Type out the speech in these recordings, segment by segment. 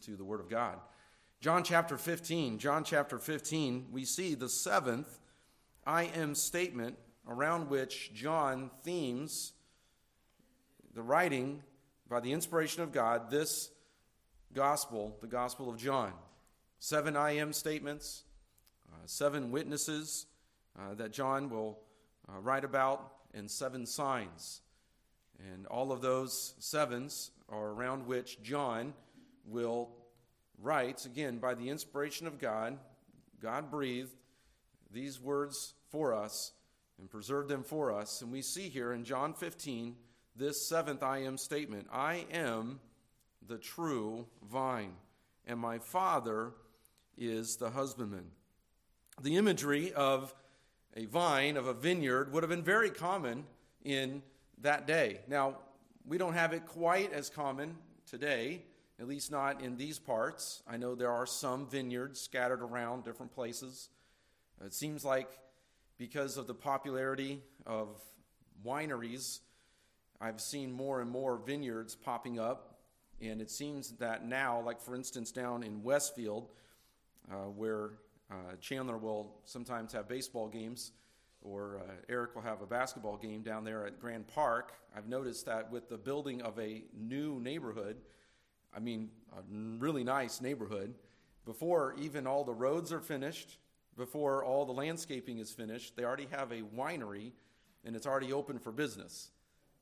to the Word of God. John chapter 15, John chapter 15, we see the seventh I am statement around which John themes the writing by the inspiration of God, this gospel, the Gospel of John. Seven I am statements, uh, seven witnesses uh, that John will uh, write about, and seven signs. And all of those sevens are around which John will write, again, by the inspiration of God, God breathed these words for us and preserved them for us. And we see here in John 15 this seventh I am statement I am the true vine, and my Father is the husbandman. The imagery of a vine, of a vineyard, would have been very common in that day. Now, we don't have it quite as common today at least not in these parts. I know there are some vineyards scattered around different places. It seems like because of the popularity of wineries, I've seen more and more vineyards popping up. And it seems that now, like for instance, down in Westfield, uh, where uh, Chandler will sometimes have baseball games, or uh, Eric will have a basketball game down there at Grand Park, I've noticed that with the building of a new neighborhood, I mean, a really nice neighborhood. Before even all the roads are finished, before all the landscaping is finished, they already have a winery and it's already open for business.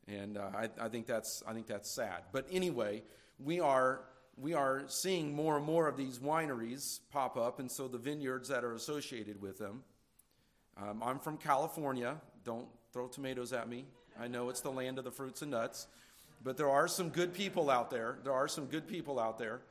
And uh, I, I, think that's, I think that's sad. But anyway, we are, we are seeing more and more of these wineries pop up, and so the vineyards that are associated with them. Um, I'm from California. Don't throw tomatoes at me. I know it's the land of the fruits and nuts. But there are some good people out there. There are some good people out there.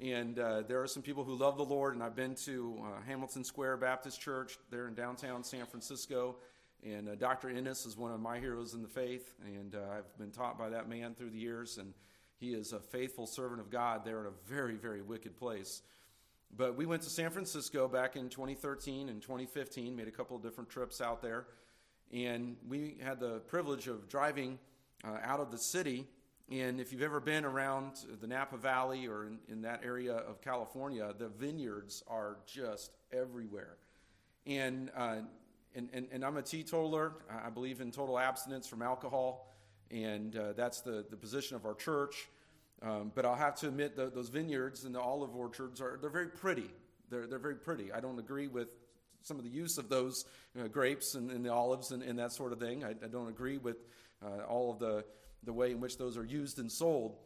And uh, there are some people who love the Lord. And I've been to uh, Hamilton Square Baptist Church there in downtown San Francisco. And uh, Dr. Innes is one of my heroes in the faith. And uh, I've been taught by that man through the years. And he is a faithful servant of God there in a very, very wicked place. But we went to San Francisco back in 2013 and 2015, made a couple of different trips out there. And we had the privilege of driving uh, out of the city. And if you've ever been around the Napa Valley or in, in, that area of California, the vineyards are just everywhere. And, uh, and, and, and, I'm a teetotaler. I believe in total abstinence from alcohol. And uh, that's the, the position of our church. Um, but I'll have to admit those vineyards and the olive orchards are they're very pretty. They're, they're very pretty. I don't agree with some of the use of those you know, grapes and, and, the olives and, and, that sort of thing. I, I don't agree with uh, all of the, the way in which those are used and sold.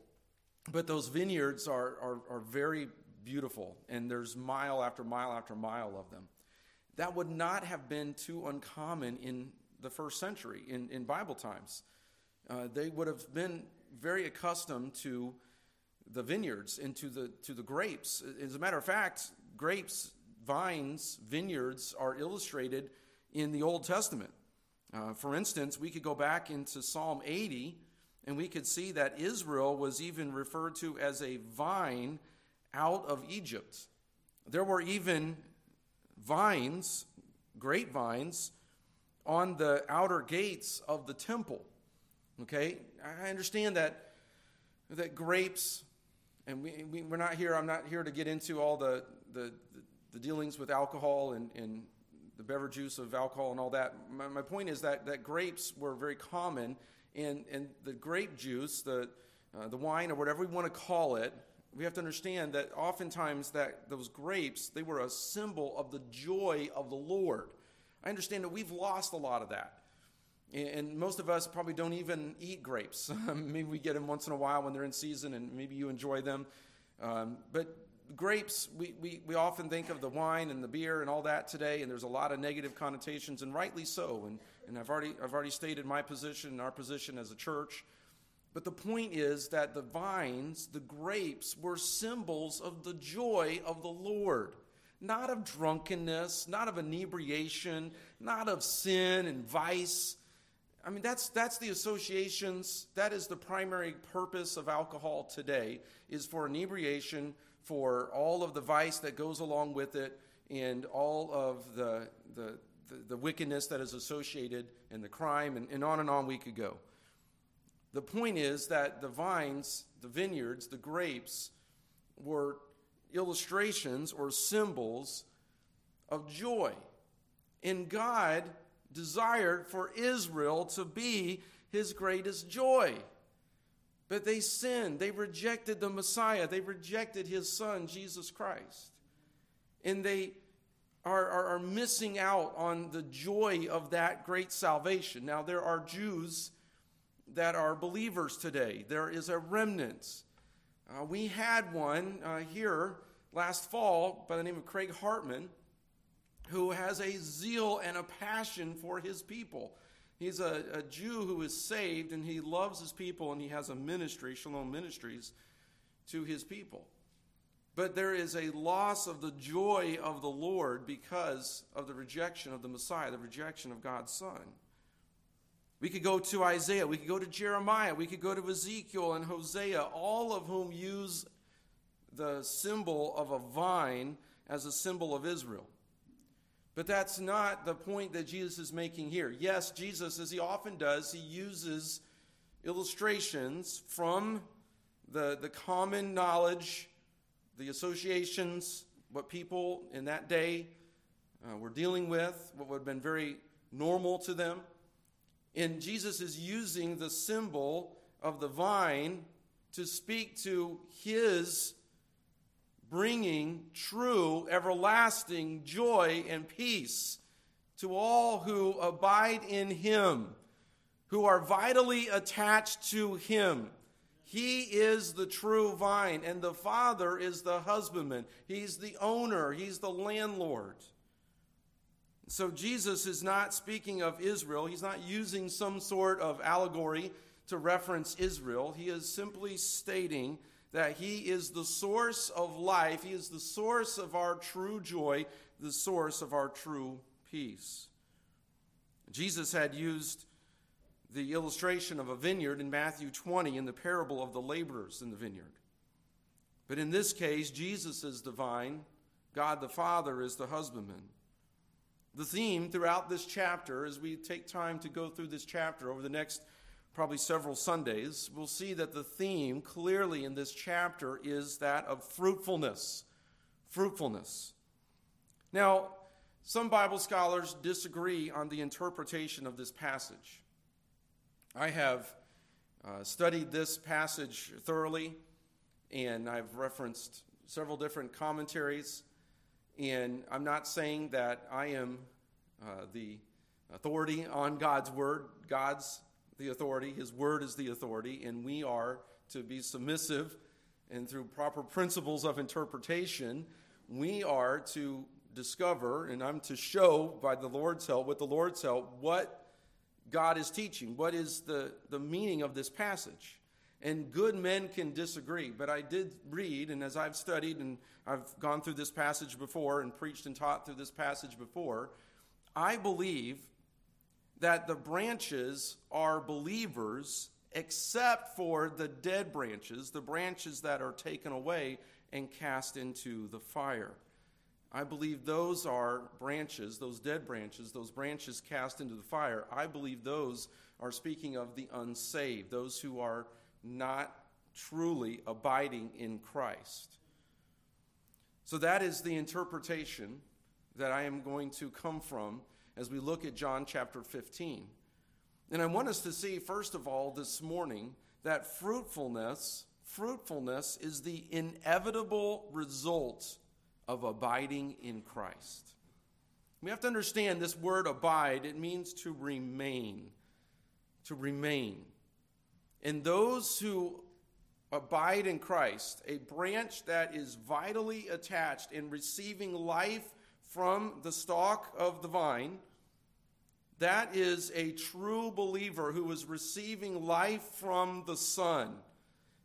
But those vineyards are, are, are very beautiful, and there's mile after mile after mile of them. That would not have been too uncommon in the first century, in, in Bible times. Uh, they would have been very accustomed to the vineyards and to the, to the grapes. As a matter of fact, grapes, vines, vineyards are illustrated in the Old Testament. Uh, for instance, we could go back into Psalm 80 and we could see that Israel was even referred to as a vine out of Egypt. There were even vines, grapevines, on the outer gates of the temple. Okay? I understand that, that grapes, and we, we, are not here, I'm not here to get into all the, the, the dealings with alcohol and, and the beverage use of alcohol and all that. My, my point is that, that grapes were very common, and, and the grape juice, the, uh, the wine, or whatever we want to call it, we have to understand that oftentimes that those grapes, they were a symbol of the joy of the Lord. I understand that we've lost a lot of that. And most of us probably don't even eat grapes. maybe we get them once in a while when they're in season, and maybe you enjoy them. Um, but grapes, we, we, we often think of the wine and the beer and all that today, and there's a lot of negative connotations, and rightly so. And, and I've, already, I've already stated my position and our position as a church. But the point is that the vines, the grapes, were symbols of the joy of the Lord, not of drunkenness, not of inebriation, not of sin and vice. I mean, that's, that's the associations, that is the primary purpose of alcohol today, is for inebriation, for all of the vice that goes along with it and all of the, the, the, the wickedness that is associated and the crime, and, and on and on we could go. The point is that the vines, the vineyards, the grapes were illustrations or symbols of joy. And God desired for Israel to be his greatest joy. But they sinned. They rejected the Messiah. They rejected his son, Jesus Christ. And they are, are, are, missing out on the joy of that great salvation. Now, there are Jews that are believers today, there is a remnant. Uh, we had one uh, here last fall by the name of Craig Hartman who has a zeal and a passion for his people. He's a, a Jew who is saved and he loves his people and he has a ministry, Shalom Ministries, to his people. But there is a loss of the joy of the Lord because of the rejection of the Messiah, the rejection of God's Son. We could go to Isaiah, we could go to Jeremiah, we could go to Ezekiel and Hosea, all of whom use the symbol of a vine as a symbol of Israel. But that's not the point that Jesus is making here. Yes, Jesus, as he often does, he uses illustrations from the, the common knowledge, the associations, what people in that day uh, were dealing with, what would have been very normal to them. And Jesus is using the symbol of the vine to speak to his bringing true, everlasting joy and peace to all who abide in him, who are vitally attached to him. He is the true vine, and the Father is the husbandman. He's the owner, He's the landlord. So Jesus is not speaking of Israel. He's not using some sort of allegory to reference Israel. He is simply stating that He is the source of life, He is the source of our true joy, the source of our true peace. Jesus had used the illustration of a vineyard in Matthew 20 in the parable of the laborers in the vineyard. But in this case, Jesus is the vine, God the Father is the husbandman. The theme throughout this chapter, as we take time to go through this chapter over the next probably several Sundays, we'll see that the theme clearly in this chapter is that of fruitfulness. Fruitfulness. Now, some Bible scholars disagree on the interpretation of this passage. I have uh, studied this passage thoroughly, and I've referenced several different commentaries. And I'm not saying that I am uh, the authority on God's word. God's the authority, His word is the authority, and we are to be submissive and through proper principles of interpretation, we are to discover, and I'm to show by the Lord's help, with the Lord's help, what God is teaching. What is the, the meaning of this passage? And good men can disagree, but I did read, and as I've studied, and I've gone through this passage before and preached and taught through this passage before, I believe that the branches are believers except for the dead branches, the branches that are taken away and cast into the fire. I believe those are branches, those dead branches, those branches cast into the fire. I believe those are speaking of the unsaved, those who are not truly abiding in Christ. So that is the interpretation that I am going to come from as we look at John chapter 15. And I want us to see, first of all, this morning, that fruitfulness, fruitfulness is the inevitable result of abiding in Christ. We have to understand this word abide, it means to remain. To remain. And those who abide in Christ, a branch that is vitally attached in receiving life from the stalk of the vine, that is a true believer who is receiving life from the Son.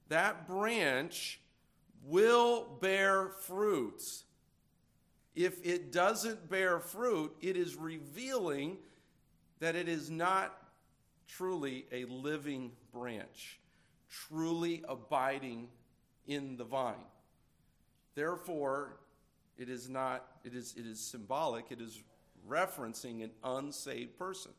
That branch will bear fruit. If it doesn't bear fruit, it is revealing that it is not truly a living branch, truly abiding in the vine. Therefore, it is not, it is, it is symbolic, it is referencing an unsaved person.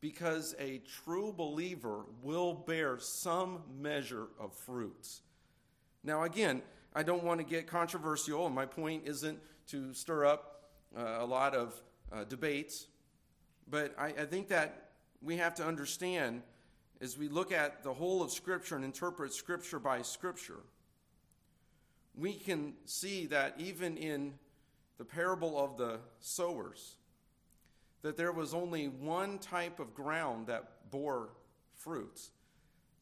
Because a true believer will bear some measure of fruits. Now, again, I don't want to get controversial, and my point isn't to stir up uh, a lot of uh, debates, but I, I think that we have to understand as we look at the whole of Scripture and interpret Scripture by Scripture, we can see that even in the parable of the sowers, that there was only one type of ground that bore fruits.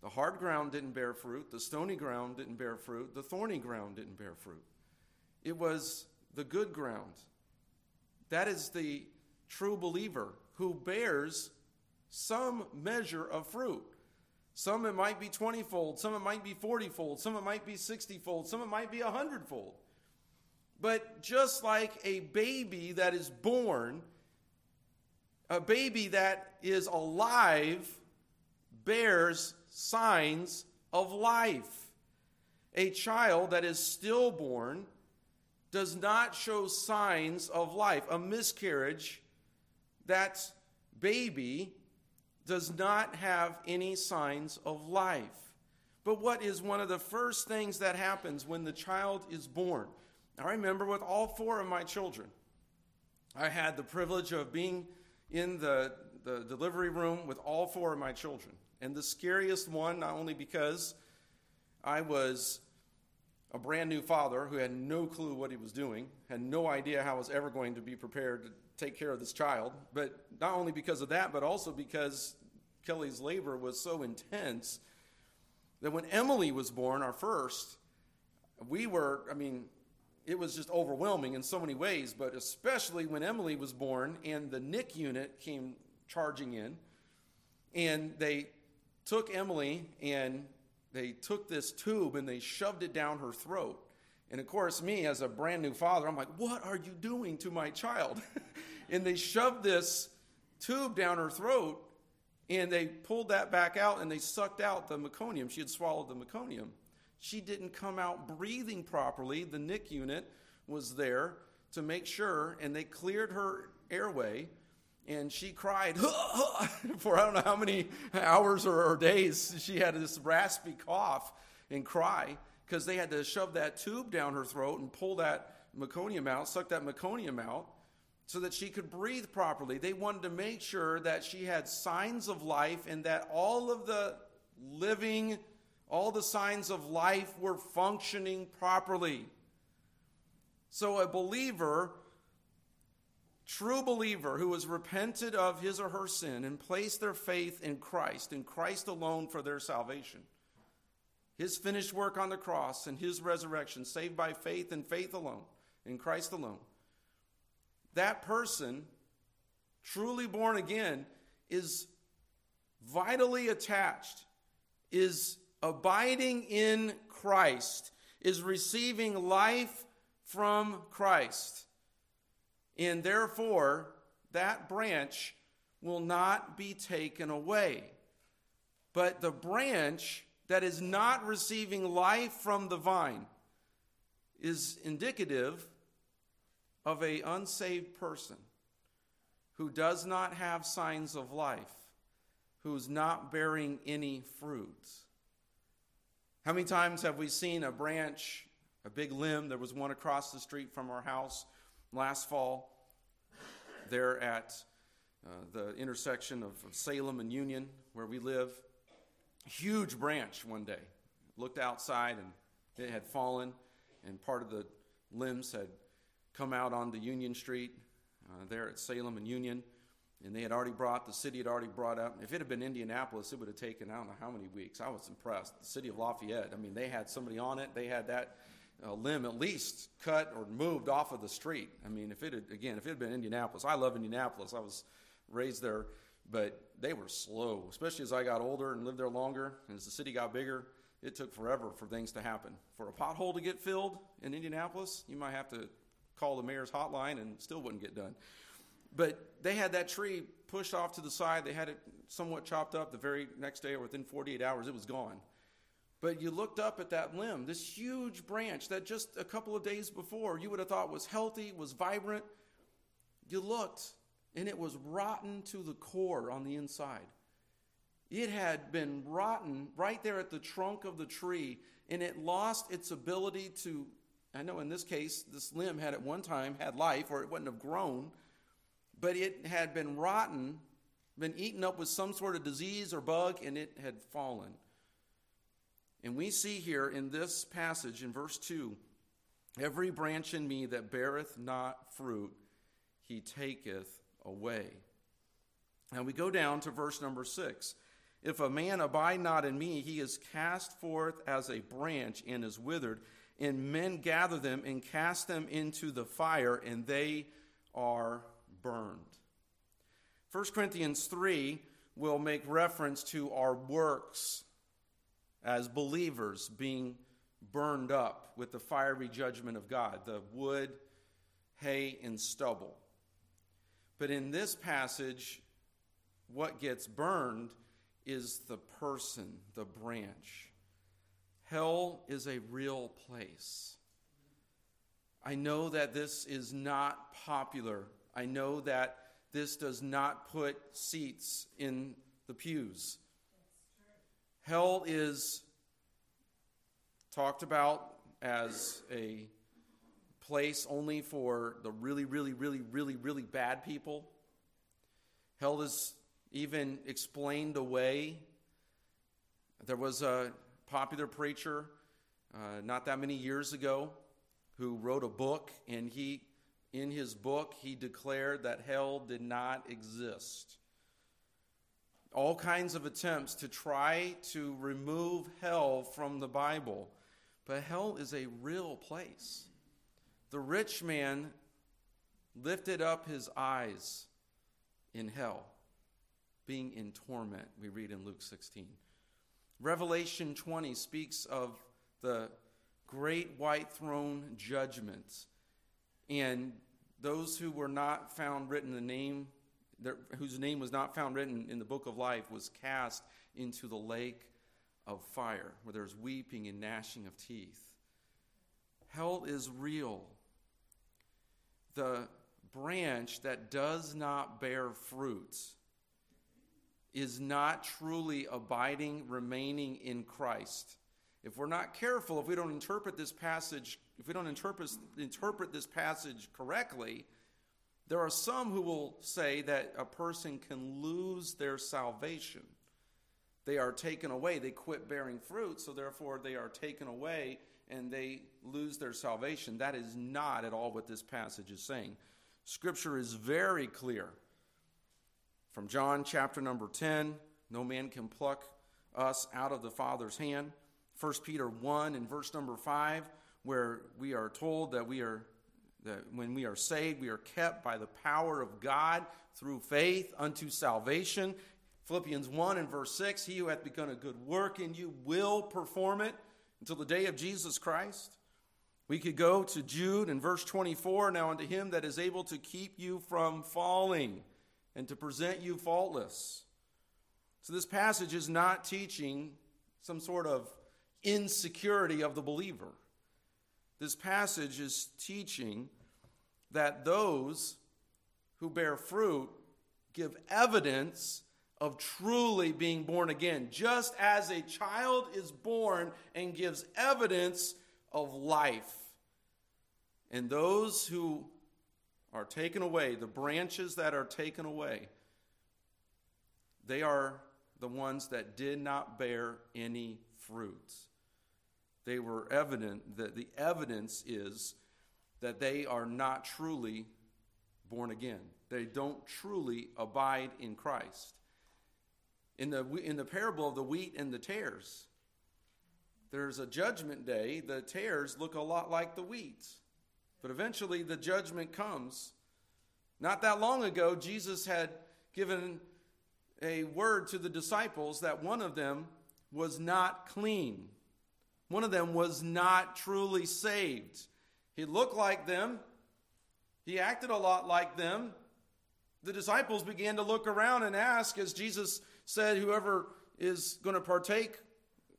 The hard ground didn't bear fruit, the stony ground didn't bear fruit, the thorny ground didn't bear fruit. It was the good ground. That is the true believer who bears some measure of fruit. Some it might be 20 fold, some it might be 40 fold, some it might be 60 fold, some it might be 100 fold. But just like a baby that is born, a baby that is alive bears signs of life. A child that is stillborn does not show signs of life. A miscarriage, that baby does not have any signs of life. But what is one of the first things that happens when the child is born? I remember with all four of my children, I had the privilege of being in the, the delivery room with all four of my children. And the scariest one, not only because I was a brand new father who had no clue what he was doing, had no idea how I was ever going to be prepared take care of this child, but not only because of that, but also because Kelly's labor was so intense that when Emily was born, our first, we were, I mean, it was just overwhelming in so many ways, but especially when Emily was born and the NIC unit came charging in, and they took Emily and they took this tube and they shoved it down her throat. And of course, me as a brand new father, I'm like, what are you doing to my child? and they shoved this tube down her throat and they pulled that back out and they sucked out the meconium. She had swallowed the meconium. She didn't come out breathing properly. The NIC unit was there to make sure, and they cleared her airway. And she cried for I don't know how many hours or, or days. She had this raspy cough and cry because they had to shove that tube down her throat and pull that meconium out, suck that meconium out so that she could breathe properly. They wanted to make sure that she had signs of life and that all of the living, all the signs of life were functioning properly. So, a believer, true believer, who has repented of his or her sin and placed their faith in Christ, in Christ alone for their salvation, his finished work on the cross and his resurrection, saved by faith and faith alone, in Christ alone that person, truly born again, is vitally attached, is abiding in Christ, is receiving life from Christ. And therefore, that branch will not be taken away. But the branch that is not receiving life from the vine is indicative of a unsaved person who does not have signs of life, who's not bearing any fruit. How many times have we seen a branch, a big limb? There was one across the street from our house last fall, there at uh, the intersection of Salem and Union, where we live. Huge branch one day. Looked outside and it had fallen, and part of the limbs had come out onto Union Street uh, there at Salem and Union. And they had already brought, the city had already brought up. If it had been Indianapolis, it would have taken, I don't know how many weeks. I was impressed. The city of Lafayette, I mean, they had somebody on it. They had that uh, limb at least cut or moved off of the street. I mean, if it had, again, if it had been Indianapolis, I love Indianapolis. I was raised there, but they were slow, especially as I got older and lived there longer. And as the city got bigger, it took forever for things to happen. For a pothole to get filled in Indianapolis, you might have to call the mayor's hotline and still wouldn't get done. But they had that tree pushed off to the side. They had it somewhat chopped up the very next day or within 48 hours, it was gone. But you looked up at that limb, this huge branch that just a couple of days before you would have thought was healthy, was vibrant. You looked and it was rotten to the core on the inside. It had been rotten right there at the trunk of the tree, and it lost its ability to. I know in this case, this limb had at one time had life, or it wouldn't have grown, but it had been rotten, been eaten up with some sort of disease or bug, and it had fallen. And we see here in this passage in verse 2 every branch in me that beareth not fruit, he taketh away. Now we go down to verse number 6. If a man abide not in me, he is cast forth as a branch and is withered, and men gather them and cast them into the fire, and they are burned. 1 Corinthians 3 will make reference to our works as believers being burned up with the fiery judgment of God the wood, hay, and stubble. But in this passage, what gets burned is the person, the branch. Hell is a real place. I know that this is not popular. I know that this does not put seats in the pews. Hell is talked about as a place only for the really, really, really, really, really bad people. Hell is even explained away. There was a popular preacher uh, not that many years ago who wrote a book, and he, in his book, he declared that hell did not exist. All kinds of attempts to try to remove hell from the Bible. But hell is a real place. The rich man lifted up his eyes in hell being in torment, we read in Luke 16. Revelation 20 speaks of the great white throne judgment and those who were not found written the name whose name was not found written in the book of life was cast into the lake of fire where there's weeping and gnashing of teeth hell is real the branch that does not bear fruit is not truly abiding, remaining in Christ. If we're not careful, if we don't interpret this passage, if we don't interpret, interpret this passage correctly, there are some who will say that a person can lose their salvation. They are taken away. They quit bearing fruit, so therefore they are taken away and they lose their salvation. That is not at all what this passage is saying. Scripture is very clear from John chapter number 10, no man can pluck us out of the Father's hand. 1 Peter 1 and verse number 5, where we are told that we are that when we are saved, we are kept by the power of God through faith unto salvation. Philippians 1 and verse 6, he who hath begun a good work in you will perform it until the day of Jesus Christ. We could go to Jude in verse 24, now unto him that is able to keep you from falling and to present you faultless. So, this passage is not teaching some sort of insecurity of the believer. This passage is teaching that those who bear fruit give evidence of truly being born again, just as a child is born and gives evidence of life. And those who are taken away, the branches that are taken away, they are the ones that did not bear any fruits. They were evident that the evidence is that they are not truly born again. They don't truly abide in Christ. In the, in the parable of the wheat and the tares, there's a judgment day. The tares look a lot like the wheat. But eventually the judgment comes. Not that long ago, Jesus had given a word to the disciples that one of them was not clean. One of them was not truly saved. He looked like them, he acted a lot like them. The disciples began to look around and ask, as Jesus said, Whoever is going to partake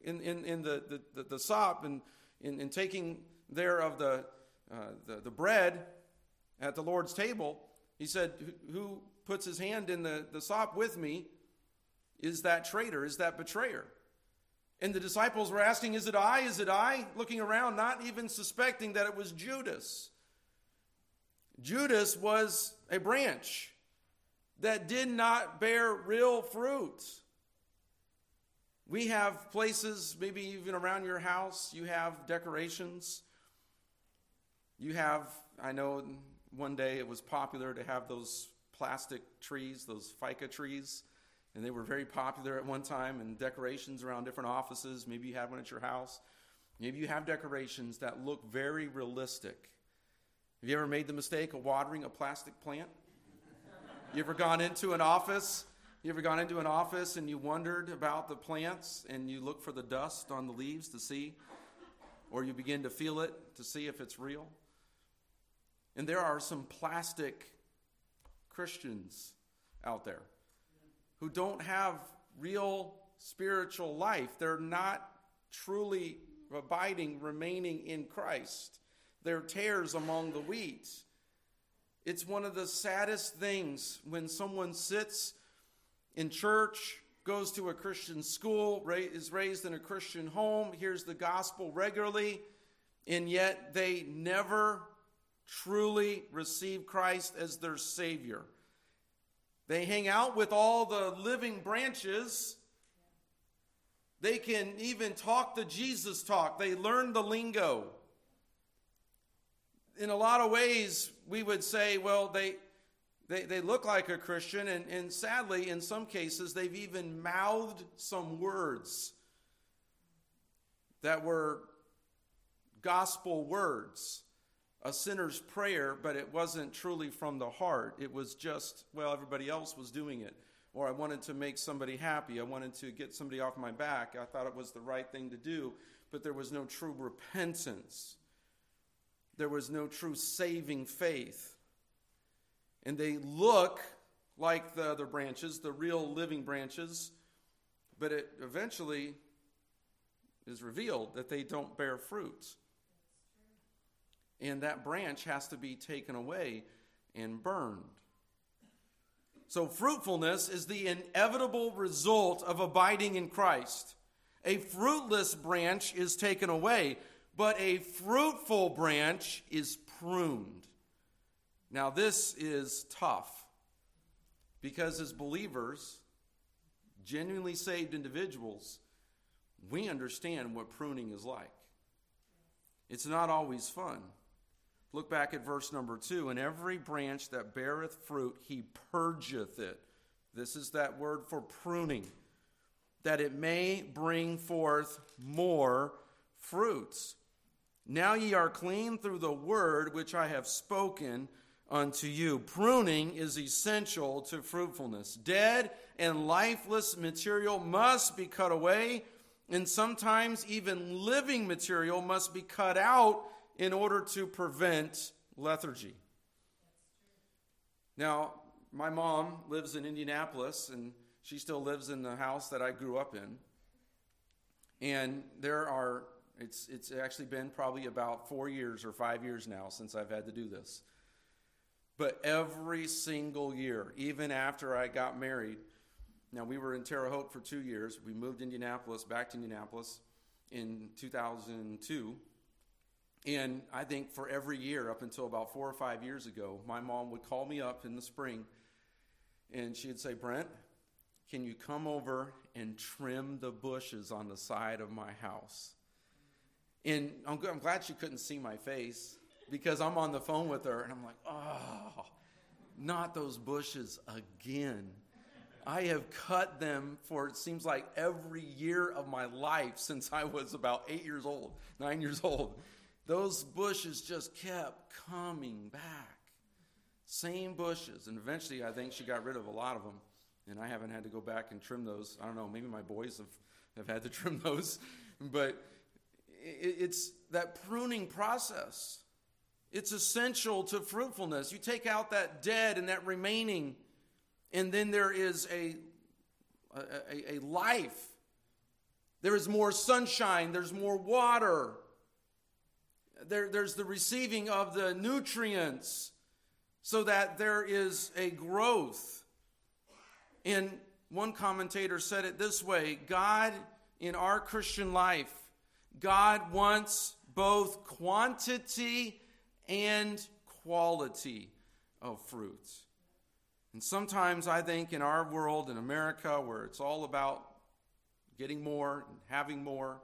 in, in, in the, the, the, the sop and in, in taking there of the, uh, the, the bread at the Lord's table, he said, Who puts his hand in the, the sop with me is that traitor, is that betrayer. And the disciples were asking, Is it I? Is it I? Looking around, not even suspecting that it was Judas. Judas was a branch that did not bear real fruit. We have places, maybe even around your house, you have decorations. You have, I know one day it was popular to have those plastic trees, those ficus trees, and they were very popular at one time, and decorations around different offices. Maybe you have one at your house. Maybe you have decorations that look very realistic. Have you ever made the mistake of watering a plastic plant? You ever gone into an office? You ever gone into an office and you wondered about the plants and you look for the dust on the leaves to see, or you begin to feel it to see if it's real? And there are some plastic Christians out there who don't have real spiritual life. They're not truly abiding, remaining in Christ. They're tares among the wheat. It's one of the saddest things when someone sits in church, goes to a Christian school, is raised in a Christian home, hears the gospel regularly, and yet they never truly receive Christ as their Savior. They hang out with all the living branches. They can even talk the Jesus talk. They learn the lingo in a lot of ways, we would say, well, they, they, they look like a Christian, and, and sadly, in some cases, they've even mouthed some words that were gospel words, a sinner's prayer, but it wasn't truly from the heart. It was just, well, everybody else was doing it. Or I wanted to make somebody happy. I wanted to get somebody off my back. I thought it was the right thing to do, but there was no true repentance there was no true saving faith. And they look like the other branches, the real living branches, but it eventually is revealed that they don't bear fruit. And that branch has to be taken away and burned. So, fruitfulness is the inevitable result of abiding in Christ. A fruitless branch is taken away but a fruitful branch is pruned. Now, this is tough because as believers, genuinely saved individuals, we understand what pruning is like. It's not always fun. Look back at verse number two. And every branch that beareth fruit, he purgeth it. This is that word for pruning, that it may bring forth more fruits. Now ye are clean through the word which I have spoken unto you. Pruning is essential to fruitfulness. Dead and lifeless material must be cut away, and sometimes even living material must be cut out in order to prevent lethargy. Now, my mom lives in Indianapolis, and she still lives in the house that I grew up in. And there are it's, it's actually been probably about four years or five years now since I've had to do this. But every single year, even after I got married, now we were in Terre Haute for two years. We moved to Indianapolis back to Indianapolis in 2002. And I think for every year up until about four or five years ago, my mom would call me up in the spring and she'd say, Brent, can you come over and trim the bushes on the side of my house? And I'm, I'm glad she couldn't see my face because I'm on the phone with her and I'm like, oh, not those bushes again. I have cut them for it seems like every year of my life since I was about eight years old, nine years old. Those bushes just kept coming back. Same bushes. And eventually, I think she got rid of a lot of them. And I haven't had to go back and trim those. I don't know, maybe my boys have, have had to trim those. But it's that pruning process. It's essential to fruitfulness. You take out that dead and that remaining, and then there is a, a, a life. There is more sunshine, there's more water, there, there's the receiving of the nutrients so that there is a growth. And One commentator said it this way God, in our Christian life, God wants both quantity and quality of fruits. And sometimes I think in our world, in America, where it's all about getting more and having more,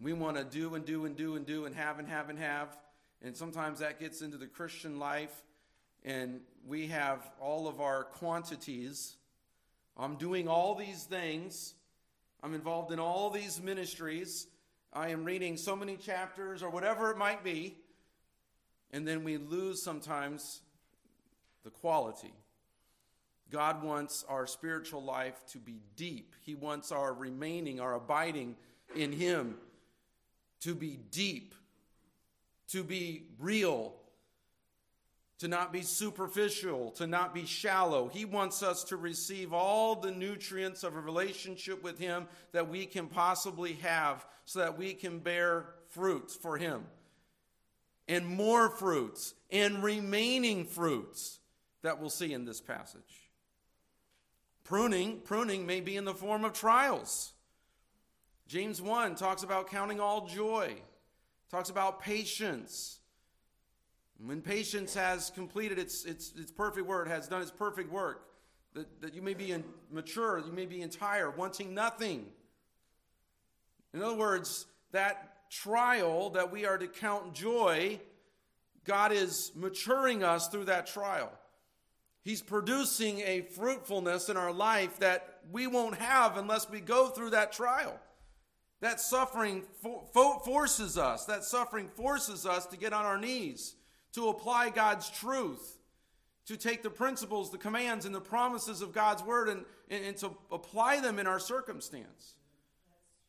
we want to do and do and do and do and have and have and have. And sometimes that gets into the Christian life, and we have all of our quantities. I'm doing all these things. I'm involved in all these ministries. I am reading so many chapters or whatever it might be. And then we lose sometimes the quality. God wants our spiritual life to be deep. He wants our remaining, our abiding in Him to be deep, to be real, to not be superficial, to not be shallow. He wants us to receive all the nutrients of a relationship with Him that we can possibly have so that we can bear fruits for Him. And more fruits and remaining fruits that we'll see in this passage. Pruning, pruning may be in the form of trials. James 1 talks about counting all joy, talks about patience. When patience has completed its, its, its perfect work, has done its perfect work, that, that you may be in, mature, you may be entire, wanting nothing. In other words, that trial that we are to count joy, God is maturing us through that trial. He's producing a fruitfulness in our life that we won't have unless we go through that trial. That suffering for, forces us, that suffering forces us to get on our knees, to apply God's truth, to take the principles, the commands, and the promises of God's word and, and, and to apply them in our circumstance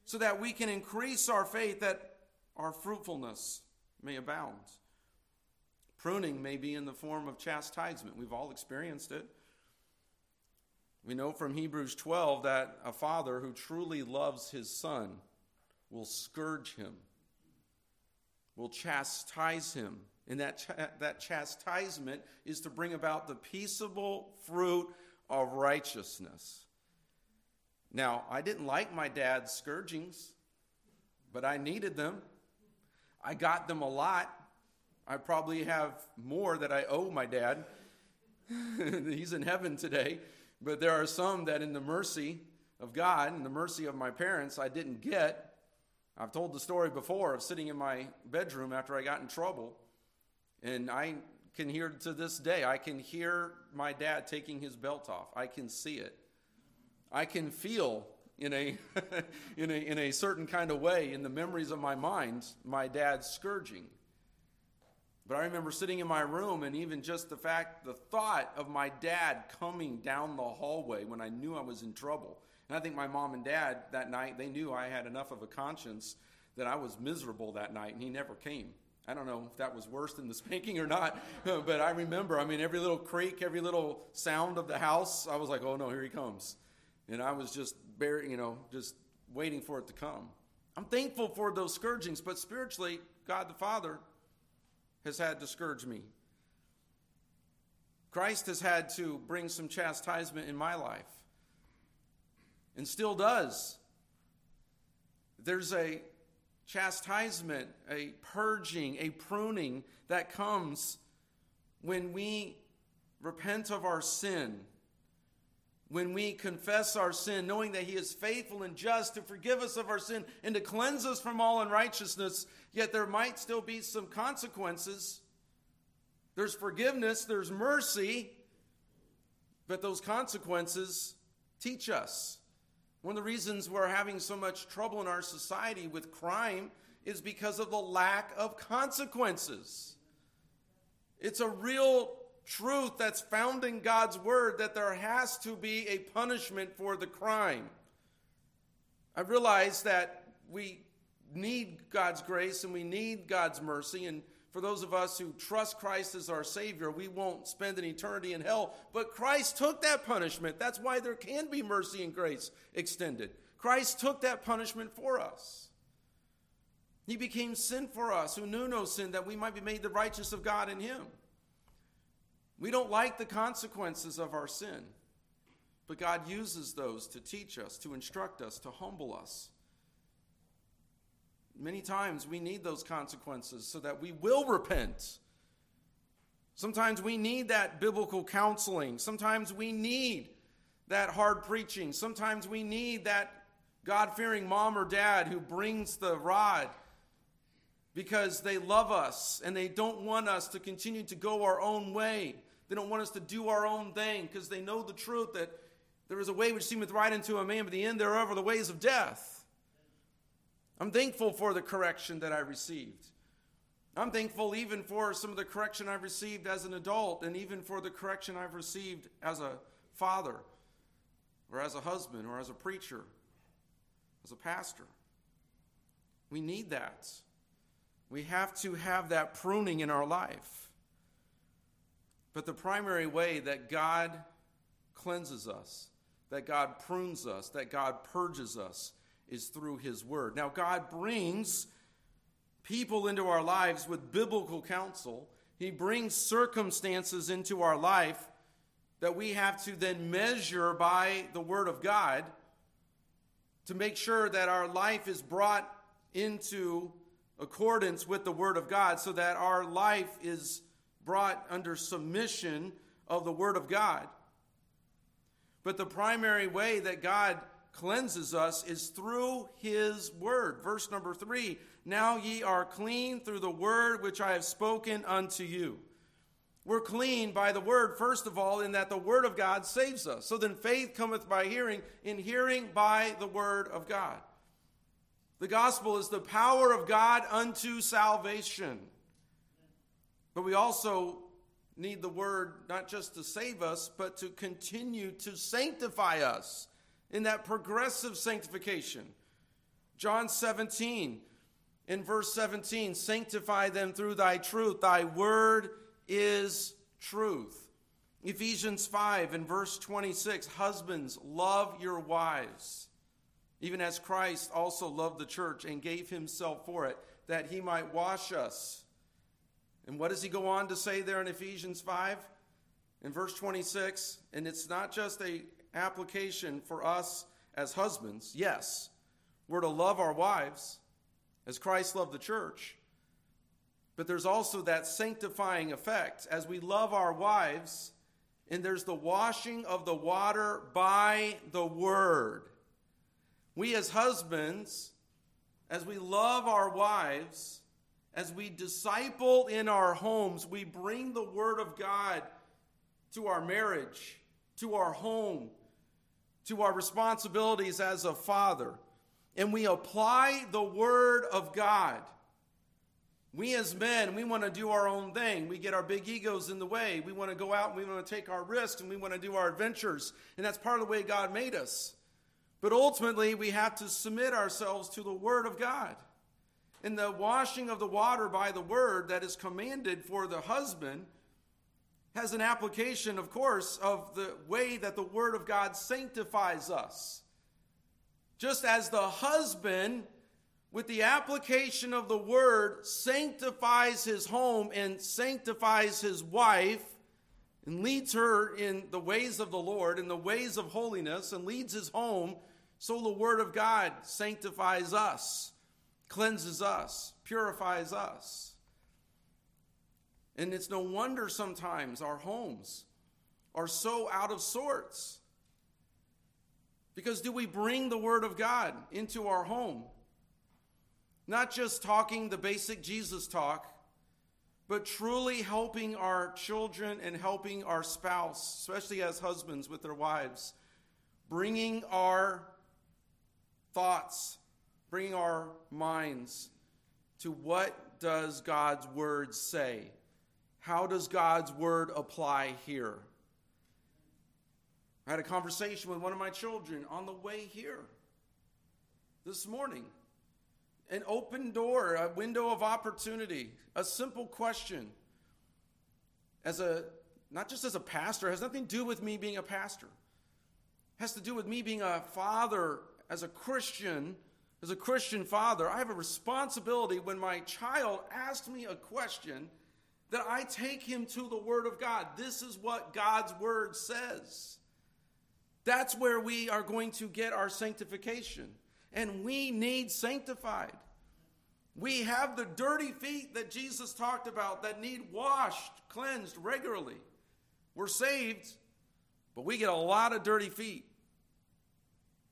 so that we can increase our faith, that our fruitfulness may abound. Pruning may be in the form of chastisement. We've all experienced it. We know from Hebrews 12 that a father who truly loves his son will scourge him, will chastise him. And that, ch- that chastisement is to bring about the peaceable fruit of righteousness. Now, I didn't like my dad's scourgings, but I needed them. I got them a lot. I probably have more that I owe my dad. He's in heaven today. But there are some that, in the mercy of God and the mercy of my parents, I didn't get. I've told the story before of sitting in my bedroom after I got in trouble, and I can hear to this day, I can hear my dad taking his belt off. I can see it. I can feel in a, in a, in a certain kind of way in the memories of my mind my dad's scourging. But I remember sitting in my room, and even just the fact, the thought of my dad coming down the hallway when I knew I was in trouble and I think my mom and dad that night, they knew I had enough of a conscience that I was miserable that night, and he never came. I don't know if that was worse than the spanking or not, but I remember, I mean, every little creak, every little sound of the house, I was like, oh no, here he comes. And I was just, bare, you know, just waiting for it to come. I'm thankful for those scourgings, but spiritually, God the Father has had to scourge me. Christ has had to bring some chastisement in my life and still does. There's a chastisement, a purging, a pruning that comes when we repent of our sin, when we confess our sin, knowing that He is faithful and just to forgive us of our sin and to cleanse us from all unrighteousness, yet there might still be some consequences. There's forgiveness, there's mercy, but those consequences teach us. One of the reasons we're having so much trouble in our society with crime is because of the lack of consequences. It's a real truth that's found in God's word that there has to be a punishment for the crime. I realize that we need God's grace and we need God's mercy, and for those of us who trust Christ as our Savior, we won't spend an eternity in hell. But Christ took that punishment. That's why there can be mercy and grace extended. Christ took that punishment for us. He became sin for us who knew no sin, that we might be made the righteous of God in Him. We don't like the consequences of our sin. But God uses those to teach us, to instruct us, to humble us. Many times we need those consequences so that we will repent. Sometimes we need that biblical counseling. Sometimes we need that hard preaching. Sometimes we need that God fearing mom or dad who brings the rod because they love us and they don't want us to continue to go our own way. They don't want us to do our own thing because they know the truth that there is a way which seemeth right unto a man, but the end thereof are the ways of death. I'm thankful for the correction that I received. I'm thankful even for some of the correction I've received as an adult and even for the correction I've received as a father or as a husband or as a preacher, as a pastor. We need that. We have to have that pruning in our life. But the primary way that God cleanses us, that God prunes us, that God purges us, is through His Word. Now, God brings people into our lives with biblical counsel, He brings circumstances into our life that we have to then measure by the Word of God to make sure that our life is brought into accordance with the Word of God so that our life is brought under submission of the Word of God. But the primary way that God cleanses us is through His Word. Verse number three Now ye are clean through the Word which I have spoken unto you. We're clean by the Word, first of all, in that the Word of God saves us. So then faith cometh by hearing, in hearing by the Word of God. The gospel is the power of God unto salvation. But we also need the word not just to save us, but to continue to sanctify us in that progressive sanctification. John 17, in verse 17, sanctify them through thy truth. Thy word is truth. Ephesians 5, in verse 26, husbands, love your wives even as Christ also loved the church and gave himself for it, that he might wash us. And what does he go on to say there in Ephesians 5? In verse 26, and it's not just a application for us as husbands. Yes, we're to love our wives as Christ loved the church. But there's also that sanctifying effect as we love our wives, and there's the washing of the water by the word. We, as husbands, as we love our wives, as we disciple in our homes, we bring the Word of God to our marriage, to our home, to our responsibilities as a father, and we apply the Word of God. We as men, we want to do our own thing. We get our big egos in the way. We want to go out and we want to take our risks and we want to do our adventures. And that's part of the way God made us. But ultimately, we have to submit ourselves to the Word of God. And the washing of the water by the Word that is commanded for the husband has an application, of course, of the way that the Word of God sanctifies us. Just as the husband, with the application of the Word, sanctifies his home and sanctifies his wife and leads her in the ways of the Lord, in the ways of holiness, and leads his home so the Word of God sanctifies us, cleanses us, purifies us. And it's no wonder sometimes our homes are so out of sorts. Because do we bring the Word of God into our home? Not just talking the basic Jesus talk, but truly helping our children and helping our spouse, especially as husbands with their wives, bringing our thoughts, bringing our minds to what does God's word say? How does God's word apply here? I had a conversation with one of my children on the way here this morning. An open door, a window of opportunity, a simple question. As a not just as a pastor, has nothing to do with me being a pastor. It has to do with me being a father as a Christian, as a Christian father, I have a responsibility when my child asks me a question that I take him to the Word of God. This is what God's Word says. That's where we are going to get our sanctification. And we need sanctified. We have the dirty feet that Jesus talked about that need washed, cleansed regularly. We're saved, but we get a lot of dirty feet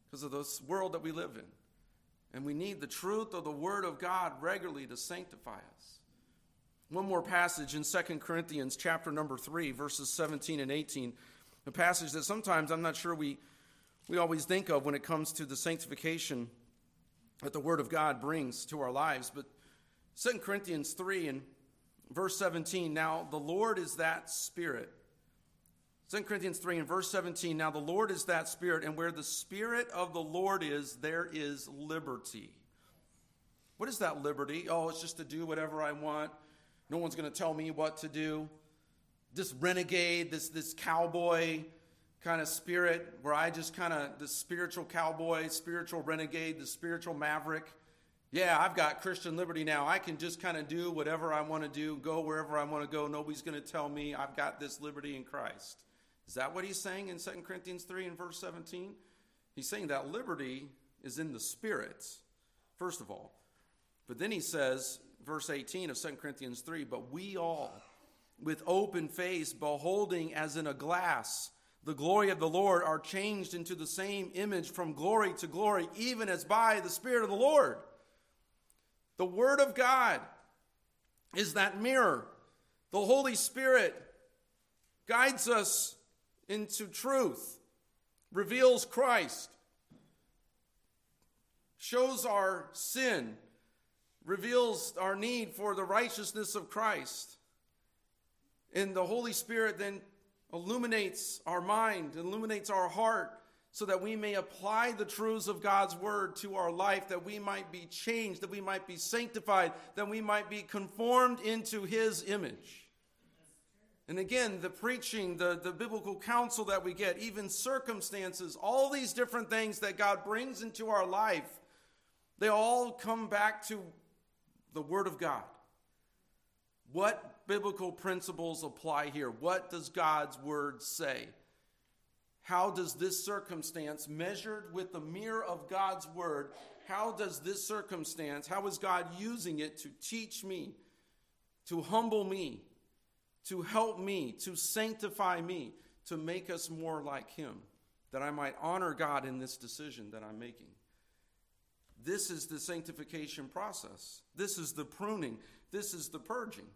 because of this world that we live in. And we need the truth of the Word of God regularly to sanctify us. One more passage in 2 Corinthians chapter number 3, verses 17 and 18. A passage that sometimes I'm not sure we, we always think of when it comes to the sanctification that the Word of God brings to our lives. But 2 Corinthians 3 and verse 17 Now the Lord is that Spirit. 2 Corinthians 3 and verse 17 Now the Lord is that Spirit, and where the Spirit of the Lord is, there is liberty. What is that liberty? Oh, it's just to do whatever I want. No one's going to tell me what to do. This renegade, this, this cowboy kind of spirit where I just kind of, the spiritual cowboy, spiritual renegade, the spiritual maverick. Yeah, I've got Christian liberty now. I can just kind of do whatever I want to do, go wherever I want to go. Nobody's going to tell me I've got this liberty in Christ. Is that what he's saying in 2 Corinthians 3 and verse 17? He's saying that liberty is in the Spirit, first of all. But then he says, verse 18 of 2 Corinthians 3 But we all, with open face, beholding as in a glass the glory of the Lord, are changed into the same image from glory to glory, even as by the Spirit of the Lord. The Word of God is that mirror. The Holy Spirit guides us into truth, reveals Christ, shows our sin, reveals our need for the righteousness of Christ. And the Holy Spirit then illuminates our mind, illuminates our heart, so that we may apply the truths of God's word to our life, that we might be changed, that we might be sanctified, that we might be conformed into His image. And again, the preaching, the, the biblical counsel that we get, even circumstances, all these different things that God brings into our life, they all come back to the Word of God. What biblical principles apply here? What does God's Word say? How does this circumstance, measured with the mirror of God's Word, how does this circumstance, how is God using it to teach me, to humble me, to help me, to sanctify me, to make us more like Him, that I might honor God in this decision that I'm making. This is the sanctification process. This is the pruning. This is the purging.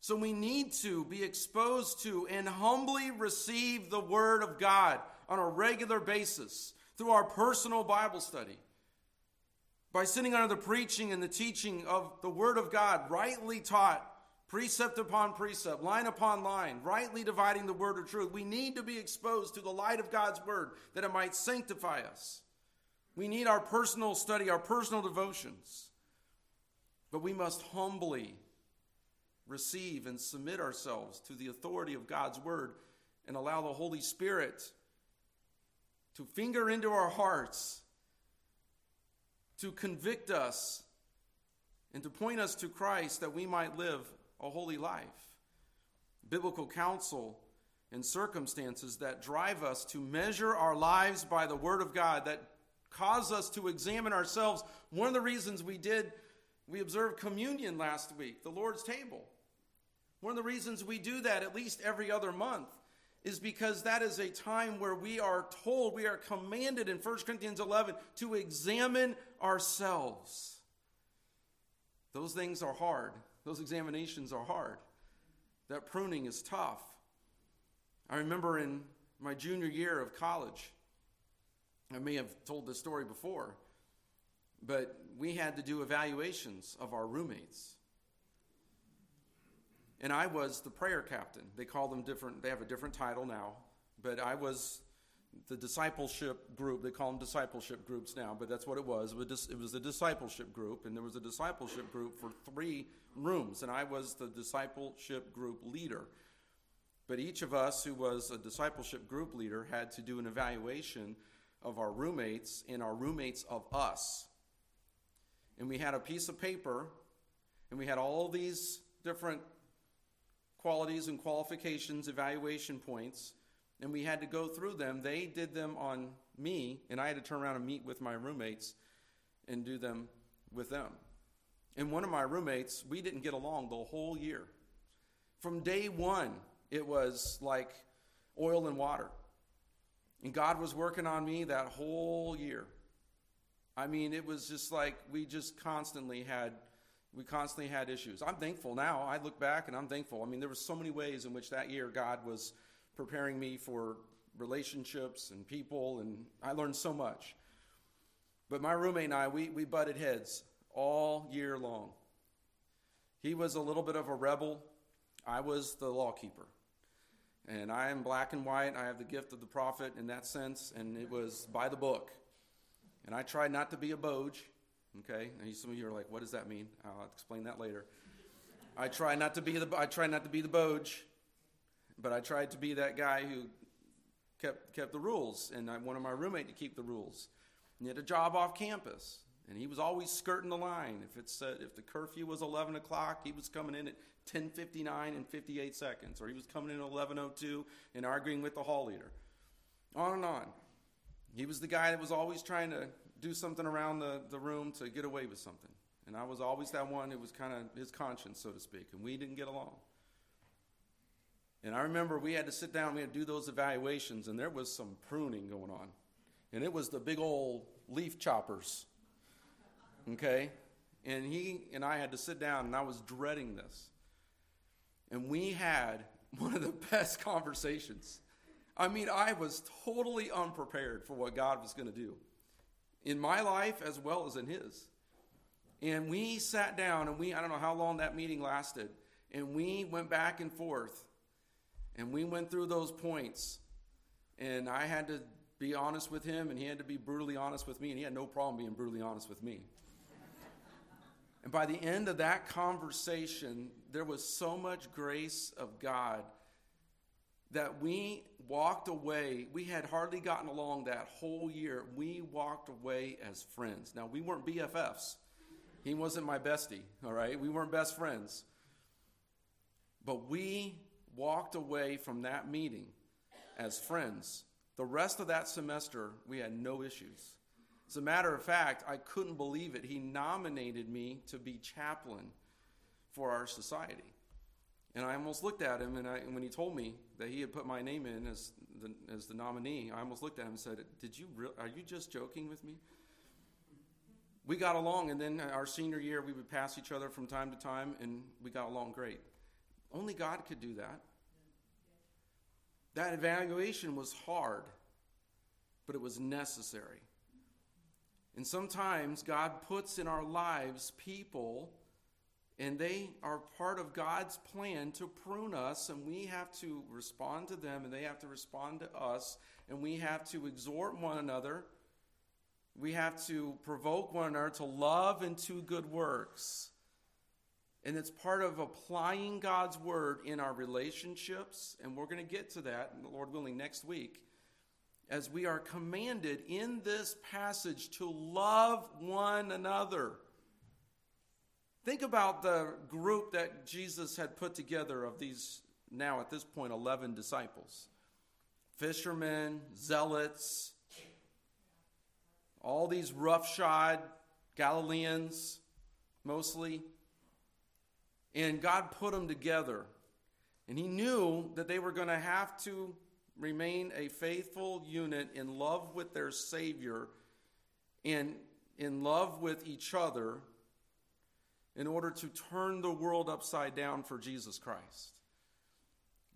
So we need to be exposed to and humbly receive the Word of God on a regular basis through our personal Bible study. By sitting under the preaching and the teaching of the Word of God, rightly taught precept upon precept, line upon line, rightly dividing the word of truth. We need to be exposed to the light of God's word that it might sanctify us. We need our personal study, our personal devotions. But we must humbly receive and submit ourselves to the authority of God's word and allow the Holy Spirit to finger into our hearts, to convict us, and to point us to Christ that we might live a holy life. Biblical counsel and circumstances that drive us to measure our lives by the Word of God, that cause us to examine ourselves. One of the reasons we did, we observed communion last week, the Lord's table. One of the reasons we do that at least every other month is because that is a time where we are told, we are commanded in 1 Corinthians 11 to examine ourselves. Those things are hard. Those examinations are hard. That pruning is tough. I remember in my junior year of college, I may have told this story before, but we had to do evaluations of our roommates. And I was the prayer captain. They call them different, they have a different title now, but I was the discipleship group. They call them discipleship groups now, but that's what it was. It was a discipleship group, and there was a discipleship group for three rooms, and I was the discipleship group leader. But each of us who was a discipleship group leader had to do an evaluation of our roommates and our roommates of us. And we had a piece of paper, and we had all these different qualities and qualifications, evaluation points and we had to go through them. They did them on me, and I had to turn around and meet with my roommates and do them with them. And one of my roommates, we didn't get along the whole year. From day one, it was like oil and water. And God was working on me that whole year. I mean, it was just like we just constantly had we constantly had issues. I'm thankful now. I look back and I'm thankful. I mean, there were so many ways in which that year God was preparing me for relationships and people, and I learned so much. But my roommate and I, we, we butted heads all year long. He was a little bit of a rebel. I was the lawkeeper. And I am black and white. I have the gift of the prophet in that sense, and it was by the book. And I tried not to be a boge, okay? And some of you are like, what does that mean? I'll explain that later. I try not to be the I try not to be the boge, but I tried to be that guy who kept kept the rules, and I wanted my roommate to keep the rules. And he had a job off campus, and he was always skirting the line. If it said if the curfew was 11 o'clock, he was coming in at 10:59 and 58 seconds, or he was coming in at 11:02 and arguing with the hall leader. On and on. He was the guy that was always trying to do something around the, the room to get away with something. And I was always that one It was kind of his conscience, so to speak, and we didn't get along. And I remember we had to sit down, we had to do those evaluations, and there was some pruning going on. And it was the big old leaf choppers. Okay? And he and I had to sit down, and I was dreading this. And we had one of the best conversations. I mean, I was totally unprepared for what God was going to do in my life as well as in his. And we sat down and we, I don't know how long that meeting lasted, and we went back and forth and we went through those points. And I had to be honest with him, and he had to be brutally honest with me, and he had no problem being brutally honest with me. and by the end of that conversation, there was so much grace of God that we walked away. We had hardly gotten along that whole year. We walked away as friends. Now, we weren't BFFs. He wasn't my bestie, all right? We weren't best friends. But we walked away from that meeting as friends. The rest of that semester, we had no issues. As a matter of fact, I couldn't believe it. He nominated me to be chaplain for our society. And I almost looked at him, and, I, and when he told me that he had put my name in as the, as the nominee, I almost looked at him and said, "Did you? Re- are you just joking with me?" We got along, and then our senior year, we would pass each other from time to time, and we got along great. Only God could do that. That evaluation was hard, but it was necessary. And sometimes God puts in our lives people and they are part of God's plan to prune us, and we have to respond to them, and they have to respond to us, and we have to exhort one another. We have to provoke one another to love and to good works. And it's part of applying God's word in our relationships, and we're going to get to that, Lord willing, next week, as we are commanded in this passage to love one another. Think about the group that Jesus had put together of these, now at this point, 11 disciples fishermen, zealots, all these roughshod Galileans, mostly. And God put them together. And He knew that they were going to have to remain a faithful unit in love with their Savior and in love with each other in order to turn the world upside down for Jesus Christ.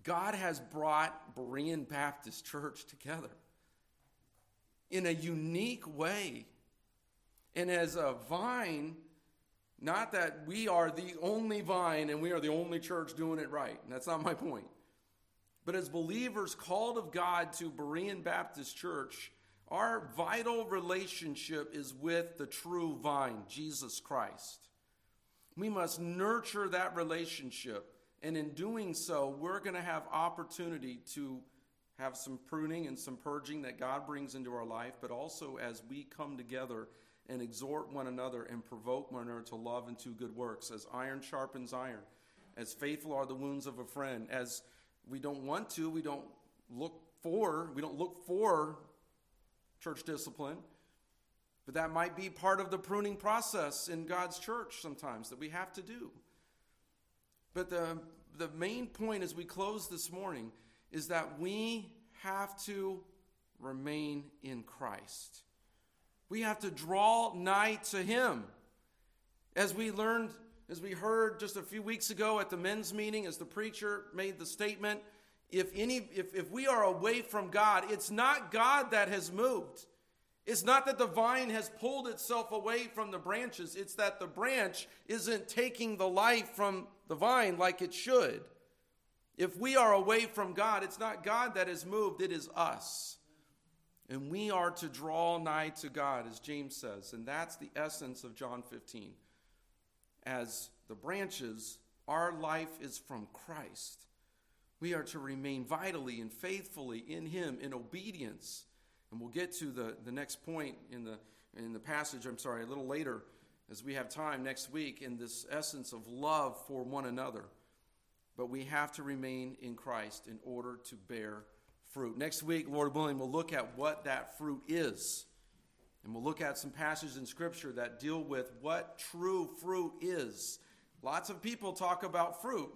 God has brought Berean Baptist Church together in a unique way. And as a vine, not that we are the only vine and we are the only church doing it right. That's not my point. But as believers called of God to Berean Baptist Church, our vital relationship is with the true vine, Jesus Christ. We must nurture that relationship. And in doing so, we're going to have opportunity to have some pruning and some purging that God brings into our life, but also as we come together and exhort one another and provoke one another to love and to good works, as iron sharpens iron, as faithful are the wounds of a friend, as we don't want to, we don't look for, we don't look for church discipline, but that might be part of the pruning process in God's church sometimes that we have to do. But the, the main point as we close this morning is that we have to remain in Christ. We have to draw nigh to Him. As we learned, as we heard just a few weeks ago at the men's meeting, as the preacher made the statement, if, any, if, if we are away from God, it's not God that has moved. It's not that the vine has pulled itself away from the branches, it's that the branch isn't taking the life from the vine like it should. If we are away from God, it's not God that has moved, it is us. And we are to draw nigh to God, as James says. And that's the essence of John 15. As the branches, our life is from Christ. We are to remain vitally and faithfully in Him in obedience and we'll get to the, the next point in the, in the passage, I'm sorry, a little later as we have time next week in this essence of love for one another. But we have to remain in Christ in order to bear fruit. Next week, Lord willing, we'll look at what that fruit is. And we'll look at some passages in Scripture that deal with what true fruit is. Lots of people talk about fruit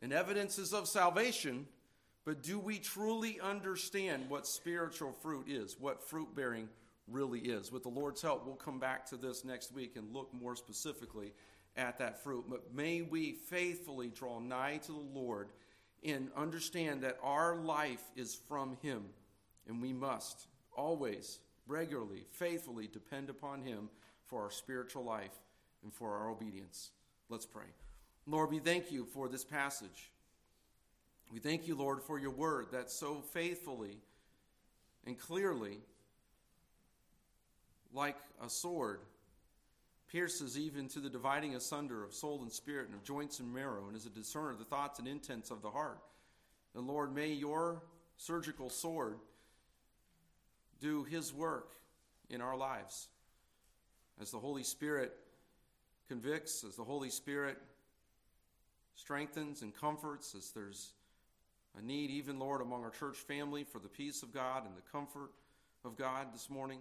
and evidences of salvation, but do we truly understand what spiritual fruit is, what fruit bearing really is? With the Lord's help, we'll come back to this next week and look more specifically at that fruit. But may we faithfully draw nigh to the Lord and understand that our life is from Him, and we must always, regularly, faithfully depend upon Him for our spiritual life and for our obedience. Let's pray. Lord, we thank you for this passage. We thank you, Lord, for your word that so faithfully and clearly, like a sword, pierces even to the dividing asunder of soul and spirit and of joints and marrow, and is a discerner of the thoughts and intents of the heart. And Lord, may your surgical sword do his work in our lives. As the Holy Spirit convicts, as the Holy Spirit strengthens and comforts, as there's a need, even, Lord, among our church family for the peace of God and the comfort of God this morning.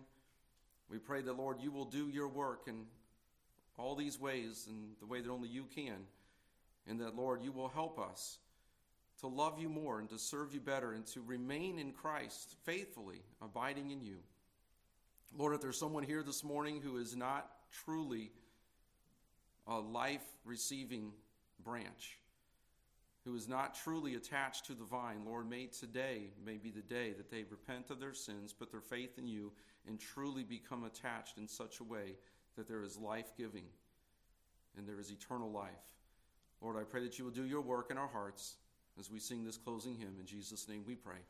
We pray that, Lord, you will do your work in all these ways in the way that only you can. And that, Lord, you will help us to love you more and to serve you better and to remain in Christ faithfully, abiding in you. Lord, if there's someone here this morning who is not truly a life receiving branch, who is not truly attached to the vine, Lord, may today may be the day that they repent of their sins, put their faith in you, and truly become attached in such a way that there is life giving and there is eternal life. Lord, I pray that you will do your work in our hearts as we sing this closing hymn. In Jesus' name we pray.